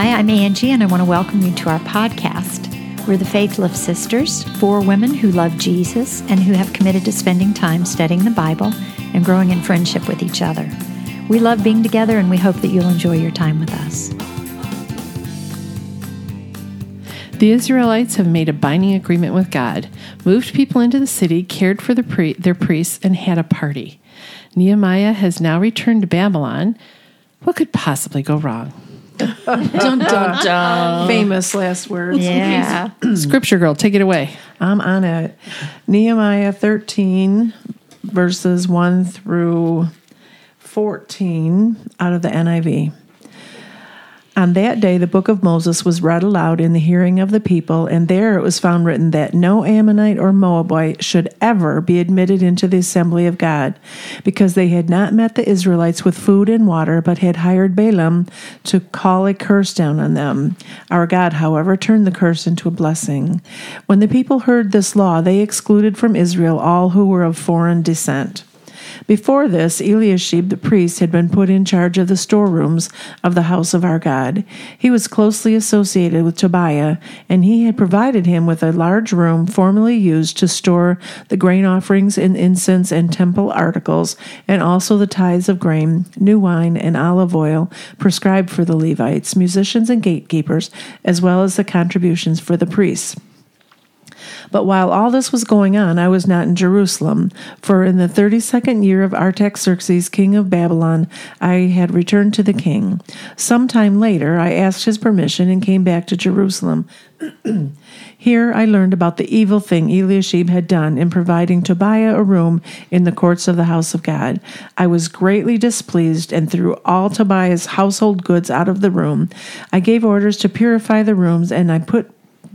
Hi, I'm Angie, and I want to welcome you to our podcast. We're the Faith Lift Sisters, four women who love Jesus and who have committed to spending time studying the Bible and growing in friendship with each other. We love being together, and we hope that you'll enjoy your time with us. The Israelites have made a binding agreement with God, moved people into the city, cared for the their priests, and had a party. Nehemiah has now returned to Babylon. What could possibly go wrong? dun, dun, dun. Famous last words. Yeah. Scripture girl, take it away. I'm on it. Nehemiah 13, verses 1 through 14 out of the NIV. On that day, the book of Moses was read aloud in the hearing of the people, and there it was found written that no Ammonite or Moabite should ever be admitted into the assembly of God, because they had not met the Israelites with food and water, but had hired Balaam to call a curse down on them. Our God, however, turned the curse into a blessing. When the people heard this law, they excluded from Israel all who were of foreign descent. Before this, Eliashib the priest had been put in charge of the storerooms of the house of our God. He was closely associated with Tobiah, and he had provided him with a large room formerly used to store the grain offerings and incense and temple articles, and also the tithes of grain, new wine, and olive oil prescribed for the Levites, musicians, and gatekeepers, as well as the contributions for the priests. But while all this was going on, I was not in Jerusalem, for in the thirty second year of Artaxerxes, king of Babylon, I had returned to the king. Some time later, I asked his permission and came back to Jerusalem. Here I learned about the evil thing Eliashib had done in providing Tobiah a room in the courts of the house of God. I was greatly displeased and threw all Tobiah's household goods out of the room. I gave orders to purify the rooms, and I put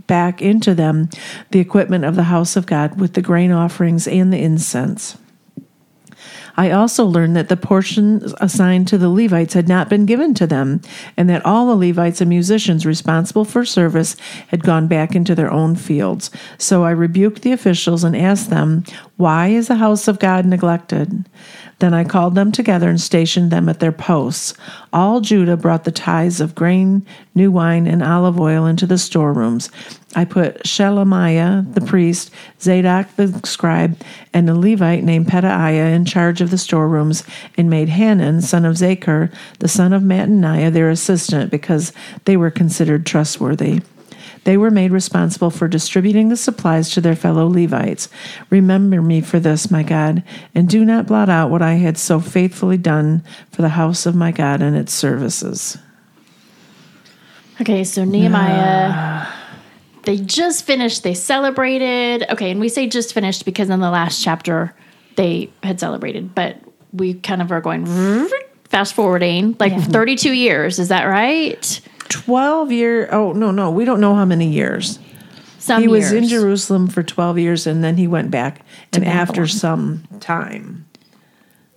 back into them the equipment of the house of God with the grain offerings and the incense. I also learned that the portions assigned to the Levites had not been given to them, and that all the Levites and musicians responsible for service had gone back into their own fields. So I rebuked the officials and asked them, Why is the house of God neglected? Then I called them together and stationed them at their posts. All Judah brought the tithes of grain, new wine, and olive oil into the storerooms. I put Shelemiah the priest, Zadok the scribe, and a Levite named Pedaiah in charge of the storerooms, and made Hanan, son of Zachar, the son of Mattaniah, their assistant, because they were considered trustworthy. They were made responsible for distributing the supplies to their fellow Levites. Remember me for this, my God, and do not blot out what I had so faithfully done for the house of my God and its services. Okay, so Nehemiah, ah. they just finished, they celebrated. Okay, and we say just finished because in the last chapter they had celebrated, but we kind of are going fast forwarding like 32 years. Is that right? 12 year oh no no we don't know how many years Some he was in jerusalem for 12 years and then he went back and after some time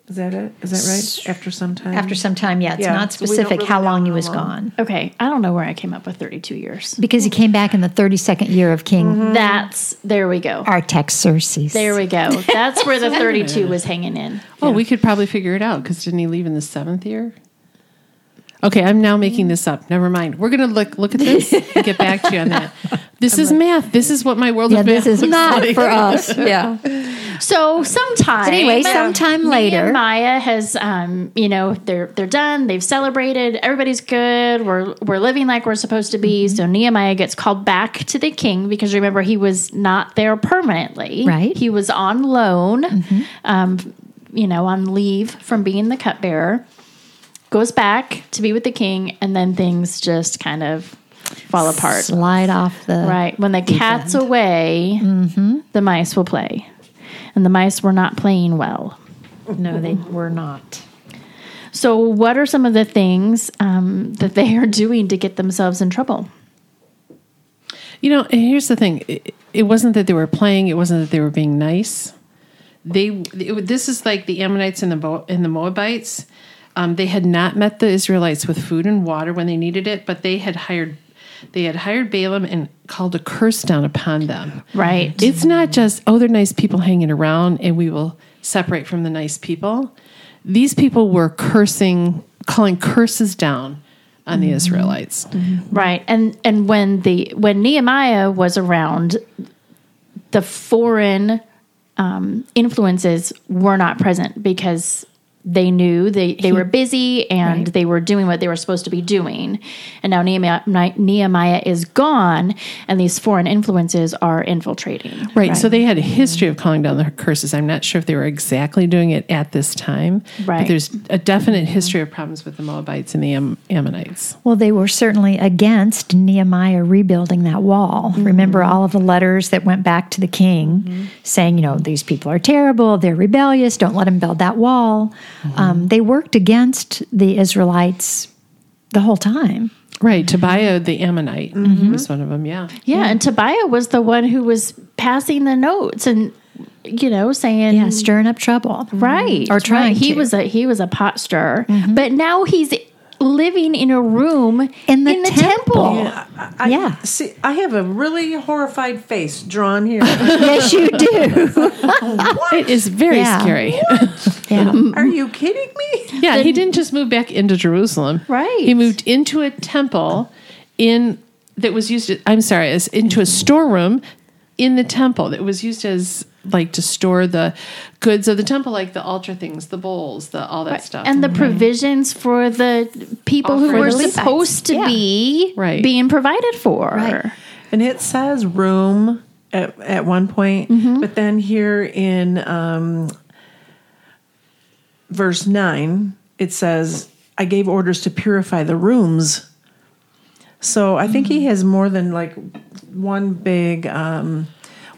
is that it is that right after some time After some time, yeah, it's Yeah, not so specific really how long he was long. gone. Okay, I don't know where I came up with 32 years. Because he came back in the 32nd year of King Mm-hmm. That's, there we go. Artaxerxes. There we go. That's where the 32 was hanging in. Oh, we could probably figure it out because didn't he leave in the seventh year? Okay, I'm now making this up. Never mind. We're gonna look look at this and get back to you on that. This is math. This is what my world yeah, of math this is looks not like. for us. Yeah. So sometime, But anyway, sometime later- Nehemiah has, um, you know, they're they're done. They've celebrated. Everybody's good. We're we're living like we're supposed to be. Mm-hmm. So Nehemiah gets called back to the king because remember he was not there permanently. Right. Mm-hmm. He was on loan, um, you know, on leave from being the cupbearer. Goes back to be with the king, and then things just kind of fall apart. Slide off the. Right. When the cat's away, Mm-hmm. the mice will play. And the mice were not playing well. No, they were not. So, what are some of the things um, that they are doing to get themselves in trouble? You know, here's the thing: it, it wasn't that they were playing; it wasn't that they were being nice. They it, this is like the Ammonites and the Mo- and the Moabites. Um, they had not met the Israelites with food and water when they needed it, but they had hired they had hired Balaam and called a curse down upon them. Right. It's not just oh they're nice people hanging around and we will separate from the nice people. These people were cursing, calling curses down on the Israelites. Right. And and when the when Nehemiah was around, the foreign um, influences were not present because they knew they, they were busy and Right. they were doing what they were supposed to be doing. And now Nehemiah, Nehemiah is gone and these foreign influences are infiltrating. Right. So they had a history of calling down the curses. I'm not sure if they were exactly doing it at this time. Right. But there's a definite history of problems with the Moabites and the Am- Ammonites. Well, they were certainly against Nehemiah rebuilding that wall. Mm-hmm. Remember all of the letters that went back to the king mm-hmm. saying, you know, these people are terrible, they're rebellious, don't let them build that wall. Um, mm-hmm. they worked against the Israelites the whole time. Right. Tobiah the Ammonite mm-hmm. was one of them. Yeah. Yeah, and Tobiah was the one who was passing the notes and you know saying Yeah, stirring up trouble. Mm-hmm. right Or trying right. he to. was a he was a pot stirrer but now he's living in a room In the temple. I, I- Yeah. See, I have a really horrified face drawn here. yes, you do. It is very Yeah. scary. Yeah. Are mm-hmm. you kidding me? yeah. he didn't just move back into Jerusalem. Right. He moved into a temple in that was used, I'm sorry, as into a storeroom in the temple that was used as like to store the goods of the temple, like the altar things, the bowls, the all that stuff. and the mm-hmm. provisions for the people who were supposed to Yeah. be Right. being provided for Right. And it says room at, at one point, mm-hmm. but then here in um, verse 9, it says, I gave orders to purify the rooms. So I think he has more than like one big um,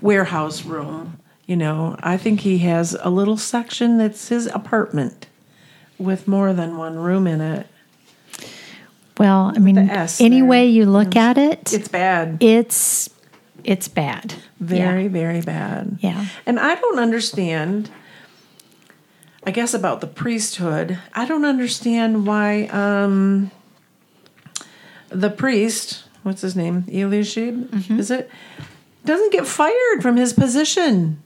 warehouse room. You know, I think he has a little section that's his apartment with more than one room in it. Well, I mean, any there. way you look at it, It's bad. it's it's bad. Very, very bad. Yeah. And I don't understand, I guess, about the priesthood. I don't understand why um, the priest, what's his name? Eliashib, Mm-hmm. is it? Doesn't get fired from his position.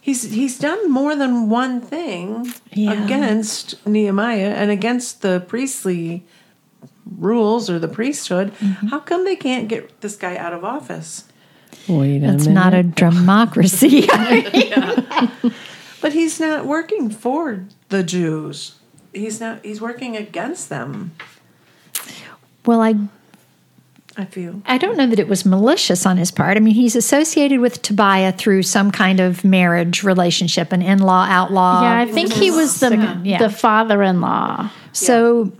He's, he's done more than one thing Yeah. against Nehemiah and against the priestly rules or the priesthood. Mm-hmm. How come they can't get this guy out of office? Wait a It's minute. not a democracy. But he's not working for the Jews. He's not. He's working against them. well, I I feel. I don't know that it was malicious on his part. I mean, he's associated with Tobiah through some kind of marriage relationship, an in-law outlaw. yeah i think he was the Yeah. the father-in-law So,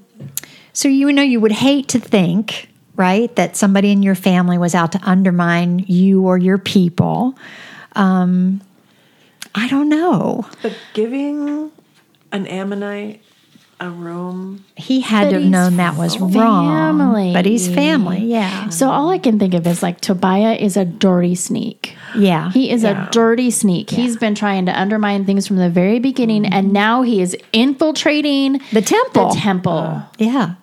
so you know, you would hate to think, right, that somebody in your family was out to undermine you or your people. Um, I don't know. But giving an Ammonite a room. He had But to have known that was family. wrong. But he's family, yeah, so all i can think of is like tobiah is a dirty sneak yeah. He is a dirty sneak. He's been trying to undermine things from the very beginning, mm-hmm. and now he is infiltrating the temple, the temple. yeah.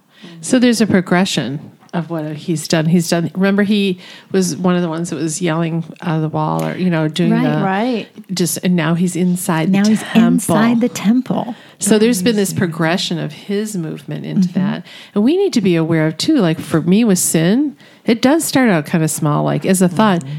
So there's a progression of what he's done. He's done. Remember, he was one of the ones that was yelling out of the wall, or you know, doing Right, the right. Just and now he's inside. Now he's temple. inside the temple. So there's been this progression of his movement into mm-hmm. that, and we need to be aware of too. Like for me with sin, it does start out kind of small, like as a thought. Mm-hmm.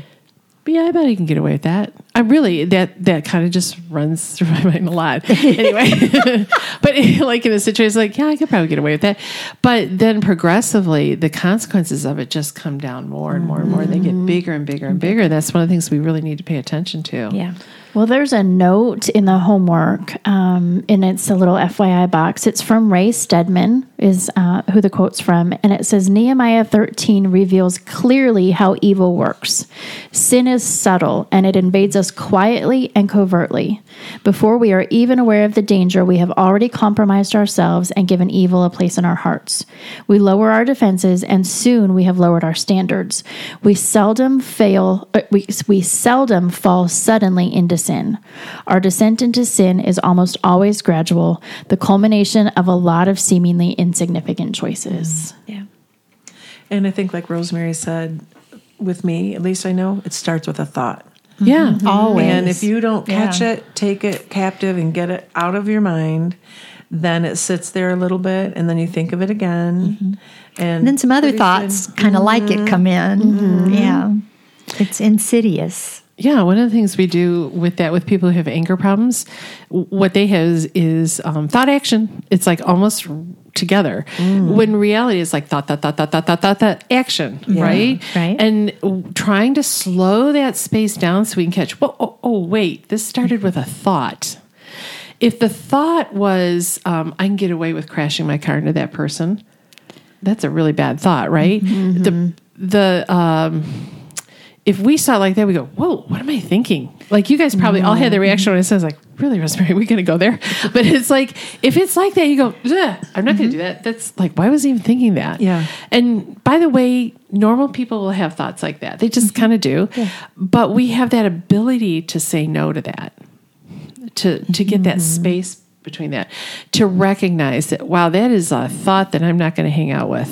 But yeah, I bet I can get away with that. I really that that kind of just runs through my mind a lot. anyway, but like in a situation like yeah, I could probably get away with that. But then progressively, the consequences of it just come down more and more and more. They get mm-hmm. bigger and bigger and bigger. That's one of the things we really need to pay attention to. Yeah. Well, there's a note in the homework, um, and it's a little FYI box. It's from Ray Stedman, is uh, who the quote's from, and it says Nehemiah 13 reveals clearly how evil works. Sin is subtle, and it invades us quietly and covertly. Before we are even aware of the danger, we have already compromised ourselves and given evil a place in our hearts. We lower our defenses, and soon we have lowered our standards. We seldom fail. uh, We we seldom fall suddenly into sin. Our descent into sin is almost always gradual, the culmination of a lot of seemingly insignificant choices. Yeah. And I think, like Rosemary said, with me, at least I know, it starts with a thought. Yeah, mm-hmm. Mm-hmm. Always. And if you don't catch Yeah. it, take it captive and get it out of your mind, then it sits there a little bit, and then you think of it again, mm-hmm. and, And then some other thoughts, kind of like it, come in. Yeah. It's insidious yeah, one of the things we do with that with people who have anger problems, what they have is, is um, thought action. It's like almost together. Mm. When reality is like thought, thought, thought, thought, thought, thought, thought, thought action, yeah. right? Right. And trying to slow that space down so we can catch. Well, oh, oh wait, this started with a thought. If the thought was, um, I can get away with crashing my car into that person, that's a really bad thought, right? Mm-hmm. The the um, if we saw it like that, we go, "Whoa, what am I thinking?" Like you guys probably all had the reaction when it says, "Like, really, Rosemary, we gonna go there?" But it's like if it's like that, you go, "I'm not gonna mm-hmm. do that." That's like, why was I even thinking that? Yeah. And by the way, normal people will have thoughts like that. They just mm-hmm. kind of do. Yeah. But we have that ability to say no to that, to to get that mm-hmm. space between that, to recognize that wow, that is a thought that I'm not going to hang out with.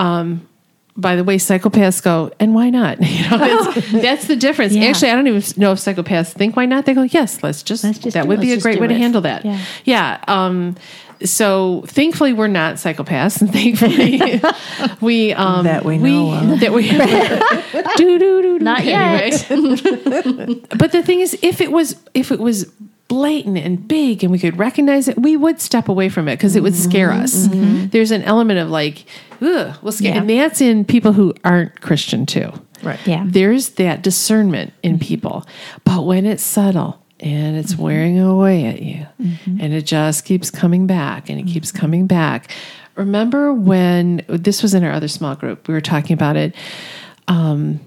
Um, by the way, psychopaths go, and why not? You know, that's, that's the difference. Yeah. Actually, I don't even know if psychopaths think why not. They go, yes, let's just, Let's just that do would it. be a Let's great way do to handle that. Yeah. Yeah. Um, so thankfully we're not psychopaths and thankfully we, um, That we know of. that we, do, do, do, do. Not yet. but the thing is, if it was, if it was blatant and big and we could recognize it, we would step away from it because it would scare mm-hmm. us. Mm-hmm. There's an element of like, ugh, well, scare. Yeah. And that's in people who aren't Christian too. Right. Yeah. There's that discernment in mm-hmm. people. But when it's subtle and it's wearing away at you and it just keeps coming back and it keeps coming back. Remember when this was in our other small group, we were talking about it. Um,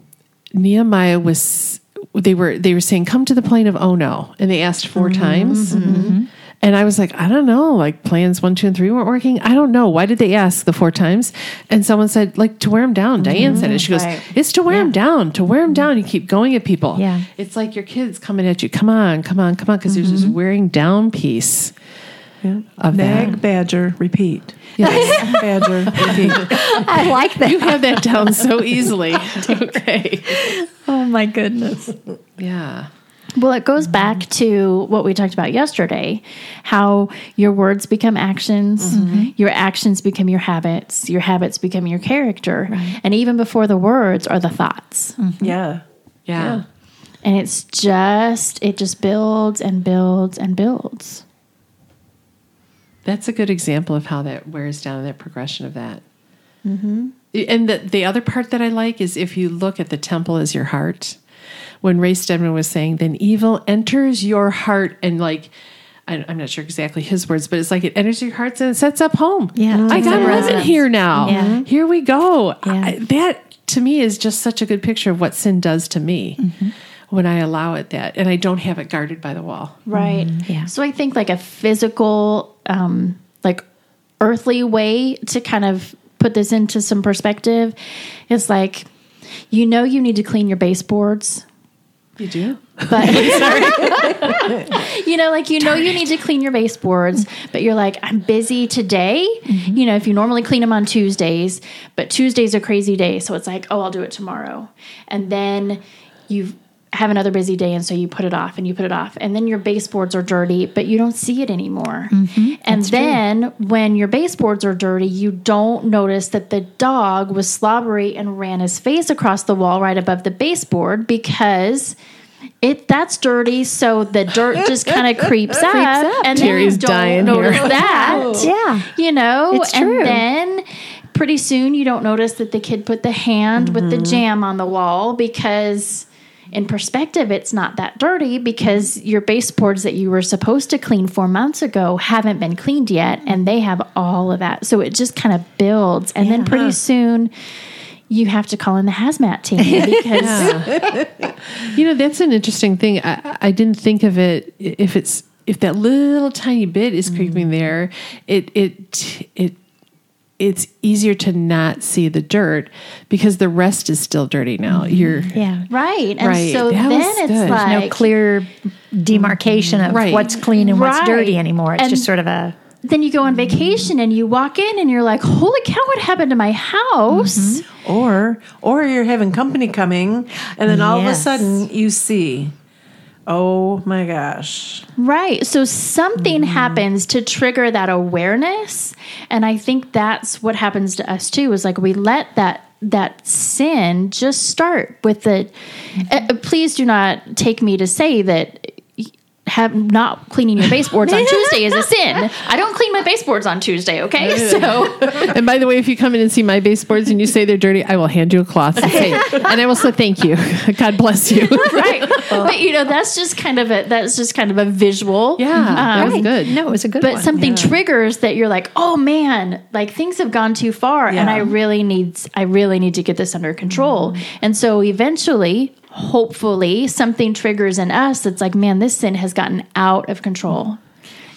Nehemiah was they were they were saying come to the plain of oh no and they asked 4 mm-hmm. times. Mm-hmm. Mm-hmm. And I was like I don't know like plans one two and three weren't working. I don't know. Why did they ask the four times? And someone said like to wear them down. Diane said it. She goes Right. it's to wear them down to wear them down. You keep going at people. Yeah. it's like your kids coming at you. Come on come on come on because there's this wearing down piece Yeah. Of Nag, that. badger, repeat. yes Badger, repeat. I like that. you have that down so easily okay oh my goodness. yeah Well, it goes back to what we talked about yesterday how your words become actions, mm-hmm. your actions become your habits, your habits become your character. And even before the words are the thoughts. Mm-hmm. Yeah. yeah. And it's just, it just builds and builds and builds. That's a good example of how that wears down that progression of that. Mm-hmm. And the, the other part that I like is if you look at the temple as your heart, when Ray Stedman was saying, then evil enters your heart and like, I, I'm not sure exactly his words, but it's like it enters your hearts and it sets up home. Yeah, I got up living here now. Yeah. Here we go. Yeah. I- that to me is just such a good picture of what sin does to me Mm-hmm. When I allow it that, and I don't have it guarded by the wall. Right. Yeah. So I think like a physical, um, like earthly way to kind of put this into some perspective is like, you know, you need to clean your baseboards. You do? But you know, like you know, you need to clean your baseboards, but you're like, I'm busy today. You know, if you normally clean them on Tuesdays, but Tuesday's a crazy day, so it's like, oh, I'll do it tomorrow, and then you have another busy day, and so you put it off and you put it off, and then your baseboards are dirty, but you don't see it anymore. Mm-hmm. and then when your baseboards are dirty, you don't notice that the dog was slobbery and ran his face across the wall right above the baseboard because it that's dirty, so the dirt just kind of creeps, up, up. and Terry's then you don't notice here. that. Yeah. you know, It's true. and then pretty soon you don't notice that the kid put the hand with the mm-hmm. jam on the wall because. In perspective, it's not that dirty because your baseboards that you were supposed to clean four months ago haven't been cleaned yet, and they have all of that. So it just kind of builds, and then pretty soon you have to call in the hazmat team because You know, that's an interesting thing. I, I didn't think of it. If it's if that little tiny bit is creeping mm-hmm. there, it it it it's easier to not see the dirt because the rest is still dirty now. Mm-hmm. You're Yeah. right, and Right. so That then it's good. like no clear demarcation of Right. what's clean and what's dirty anymore. It's And- just sort of a then you go on vacation and you walk in and you're like, "Holy cow! What happened to my house?" Mm-hmm. Or or you're having company coming, and then all of a sudden you see Oh my gosh. Right. So something mm-hmm. happens to trigger that awareness. And I think that's what happens to us too is like we let that that sin just start with the uh, please do not take me to say that have not cleaning your baseboards on Tuesday is a sin. I don't clean my baseboards on Tuesday, okay? So And by the way, if you come in and see my baseboards and you say they're dirty, I will hand you a cloth and say, and I will say thank you. God bless you. right. But you know, that's just kind of a that's just kind of a visual. Yeah, that was Um, good. No, it was a good but one. something triggers that you're like, oh man, like things have gone too far, and I really need, I really need to get this under control. And so eventually, hopefully, something triggers in us that's like, man, this sin has gotten out of control.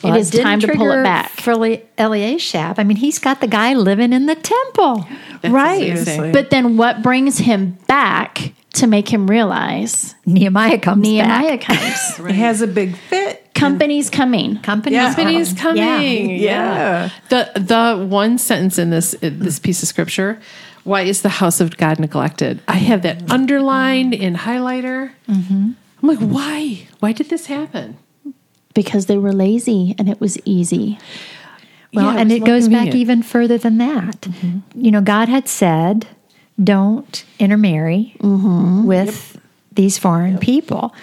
Well, it is didn't time to pull it back. For Eli- Eliashib, I mean, he's got the guy living in the temple. right. amazing. But then what brings him back to make him realize Nehemiah comes Nehemiah back. comes. It has a big fit. Company's coming. Company Yeah. Company's coming. Yeah. The the one sentence in this in this piece of scripture, why is the house of God neglected? I have that underlined in highlighter. I'm like, why? Why did this happen? Because they were lazy and it was easy. Well, Yeah, and was it more goes back even further than that. You know, God had said, don't intermarry with these foreign people.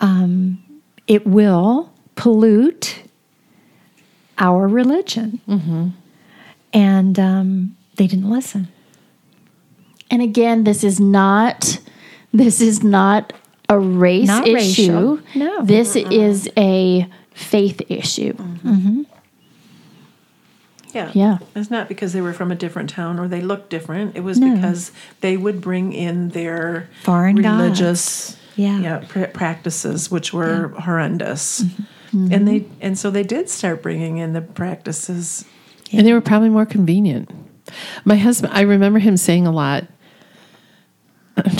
Um, it will pollute our religion. And um, they didn't listen. And again, this is not this is not a race Not issue. racial. No. This uh-uh. is a faith issue. Mm-hmm. Mm-hmm. Yeah. Yeah. It's not because they were from a different town or they looked different. It was No. because they would bring in their Foreign religious Yeah. pr- practices, which were horrendous. Mm-hmm. And they and so they did start bringing in the practices. And they were probably more convenient. My husband, I remember him saying a lot.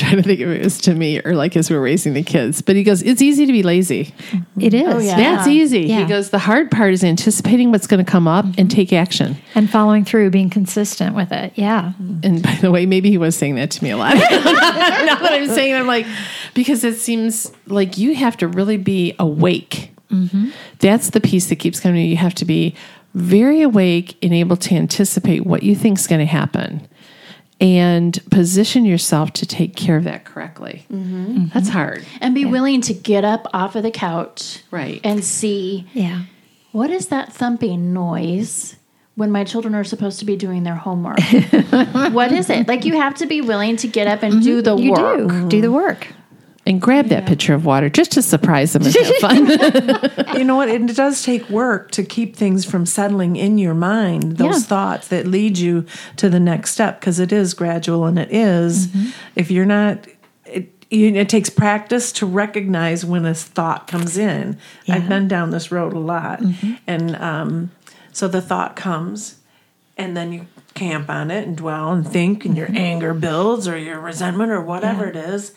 I'm trying to think if it was to me or like as we're raising the kids, but he goes, "It's easy to be lazy. It is. Oh, yeah. That's easy." Yeah. He goes, "The hard part is anticipating what's going to come up and take action." And following through, being consistent with it. Yeah. And by the way, maybe he was saying that to me a lot. now that I'm saying, it, I'm like, because it seems like you have to really be awake. Mm-hmm. That's the piece that keeps coming. to you. You have to be very awake and able to anticipate what you think is going to happen, and position yourself to take care of that correctly. Mm-hmm. That's hard, And be willing to get up off of the couch right? and see Yeah. what is that thumping noise when my children are supposed to be doing their homework. what is it? Like you have to be willing to get up and mm-hmm. do the You work. do. Do the work. And grab that pitcher of water just to surprise them and have fun. you know what? It does take work to keep things from settling in your mind, those Yeah. thoughts that lead you to the next step, because it is gradual and it is- mm-hmm. If you're not, it, you- it takes practice to recognize when a thought comes in. I've been down this road a lot. Mm-hmm. And um, so the thought comes, and then you camp on it and dwell and think, and your mm-hmm. anger builds or your resentment or whatever it is.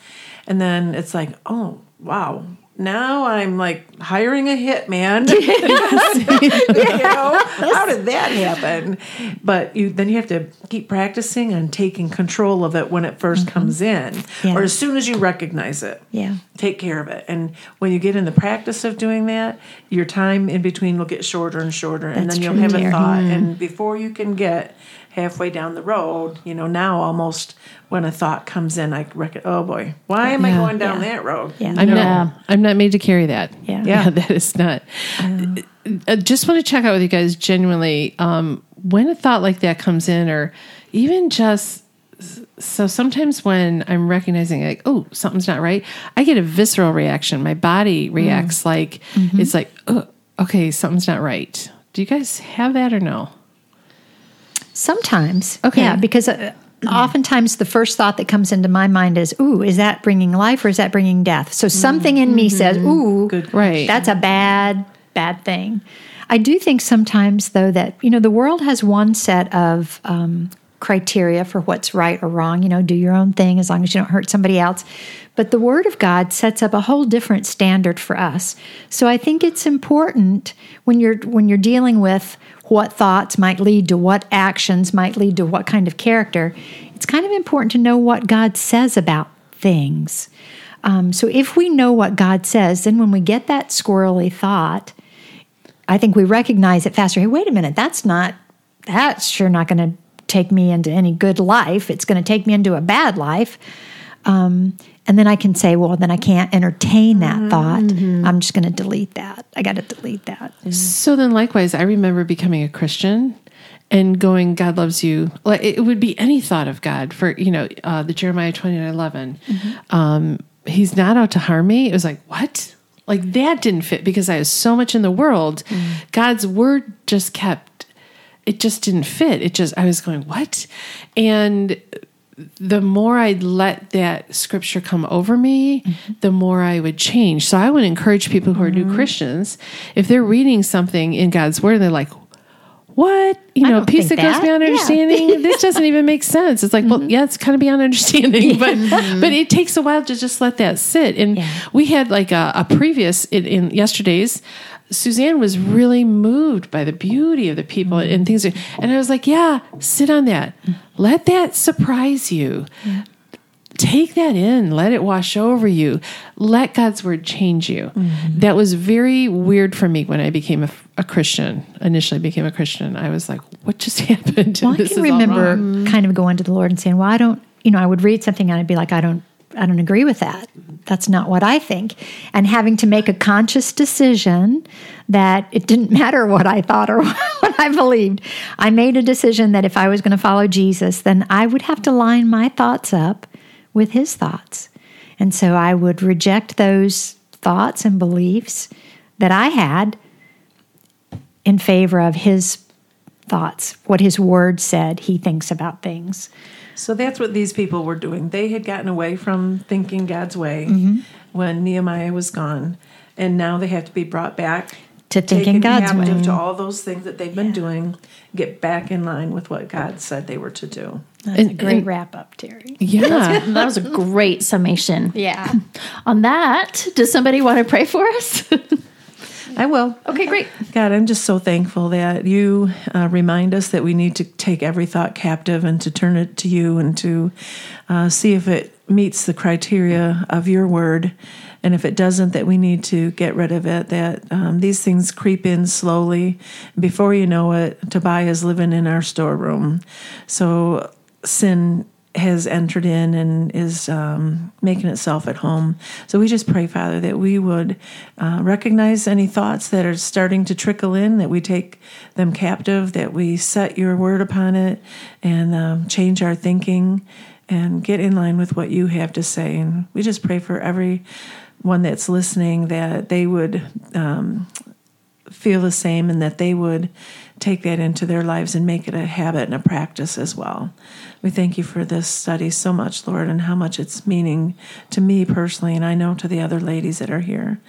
And then it's like, oh, wow. Now I'm like hiring a hitman. you know, how did that happen? But you then you have to keep practicing and taking control of it when it 1st mm-hmm. comes in, Yeah. or as soon as you recognize it. Yeah. Take care of it, and when you get in the practice of doing that, your time in between will get shorter and shorter, and then you'll have a dear. thought, mm-hmm. and before you can get halfway down the road, you know, now almost when a thought comes in, I reckon, oh boy, why am I going down Yeah. that road? Yeah. I'm Yeah. not. I'm not made to carry that. Yeah. Yeah. that is not. I just want to check out with you guys genuinely. Um, when a thought like that comes in, or even just so sometimes when I'm recognizing like, oh, something's not right, I get a visceral reaction. My body reacts like it's like, oh, okay, something's not right. Do you guys have that or no? Sometimes. Okay. Yeah, because uh, oftentimes the first thought that comes into my mind is, ooh, is that bringing life or is that bringing death? So something in me says, ooh, Good Right. that's a bad, bad thing. I do think sometimes, though, that, you know, the world has one set of um, criteria for what's right or wrong. You know, do your own thing as long as you don't hurt somebody else. But the Word of God sets up a whole different standard for us. So I think it's important when you're when you're dealing with what thoughts might lead to what actions might lead to what kind of character. It's kind of important to know what God says about things. Um, so if we know what God says, then when we get that squirrely thought, I think we recognize it faster. Hey, wait a minute, that's not, that's sure not going to take me into any good life. It's going to take me into a bad life. Um, and then I can say, well, then I can't entertain that thought. I'm just going to delete that. I got to delete that. So then, likewise, I remember becoming a Christian and going, God loves you. Like it would be any thought of God for, you know, uh, the Jeremiah 29 11. Um, he's not out to harm me. It was like, what? Like that didn't fit because I was so much in the world. God's word just kept, it just didn't fit. It just, I was going, what? And the more I'd let that scripture come over me, mm-hmm. the more I would change. So I would encourage people who are new mm-hmm. Christians, if they're reading something in God's word and they're like, what? You I know, don't peace that goes that. beyond Yeah. understanding. this doesn't even make sense. It's like, well, mm-hmm. yeah, it's kind of beyond understanding, but but it takes a while to just let that sit. And Yeah. we had like a, a previous in, in yesterday's. Suzanne was mm-hmm. really moved by the beauty of the people and mm-hmm. things. And I was like, yeah, sit on that. Let that surprise you. Take that in, let it wash over you. Let God's word change you. Mm-hmm. That was very weird for me when I became a, a Christian. Initially became a Christian. I was like, what just happened? Well, I can remember kind of going to the Lord and saying, "Well, I don't, you know, I would read something and I'd be like, I don't, I don't agree with that. That's not what I think," and having to make a conscious decision that it didn't matter what I thought or what I believed. I made a decision that if I was going to follow Jesus, then I would have to line my thoughts up with His thoughts, and so I would reject those thoughts and beliefs that I had in favor of His thoughts, what his word said he thinks about things. So that's what these people were doing. They had gotten away from thinking God's way Mm-hmm. when Nehemiah was gone, and now they have to be brought back To thinking God's way. to all those things that they've been doing. Get back in line with what God said they were to do. That's And- a great and- wrap up, Terry. Yeah. That was a great summation. Yeah. On that, does somebody want to pray for us? I will. okay, great. God, I'm just so thankful that you uh, remind us that we need to take every thought captive and to turn it to you and to uh, see if it meets the criteria of your word. And if it doesn't, that we need to get rid of it, that um, these things creep in slowly. Before you know it, Tobiah's living in our storeroom. So sin has entered in and is um, making itself at home. So we just pray, Father, that we would uh, recognize any thoughts that are starting to trickle in, that we take them captive, that we set your word upon it and um, change our thinking and get in line with what you have to say. And we just pray for every one that's listening that they would um, feel the same and that they would take that into their lives and make it a habit and a practice as well. We thank you for this study so much, Lord, and how much it's meaning to me personally, and I know to the other ladies that are here.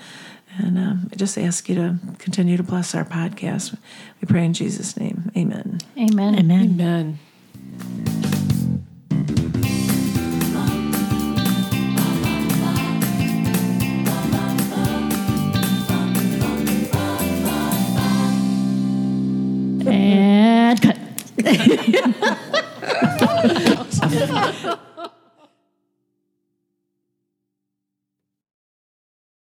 And um, I just ask you to continue to bless our podcast. We pray in Jesus' name. Amen. Amen. Amen. Amen. And cut.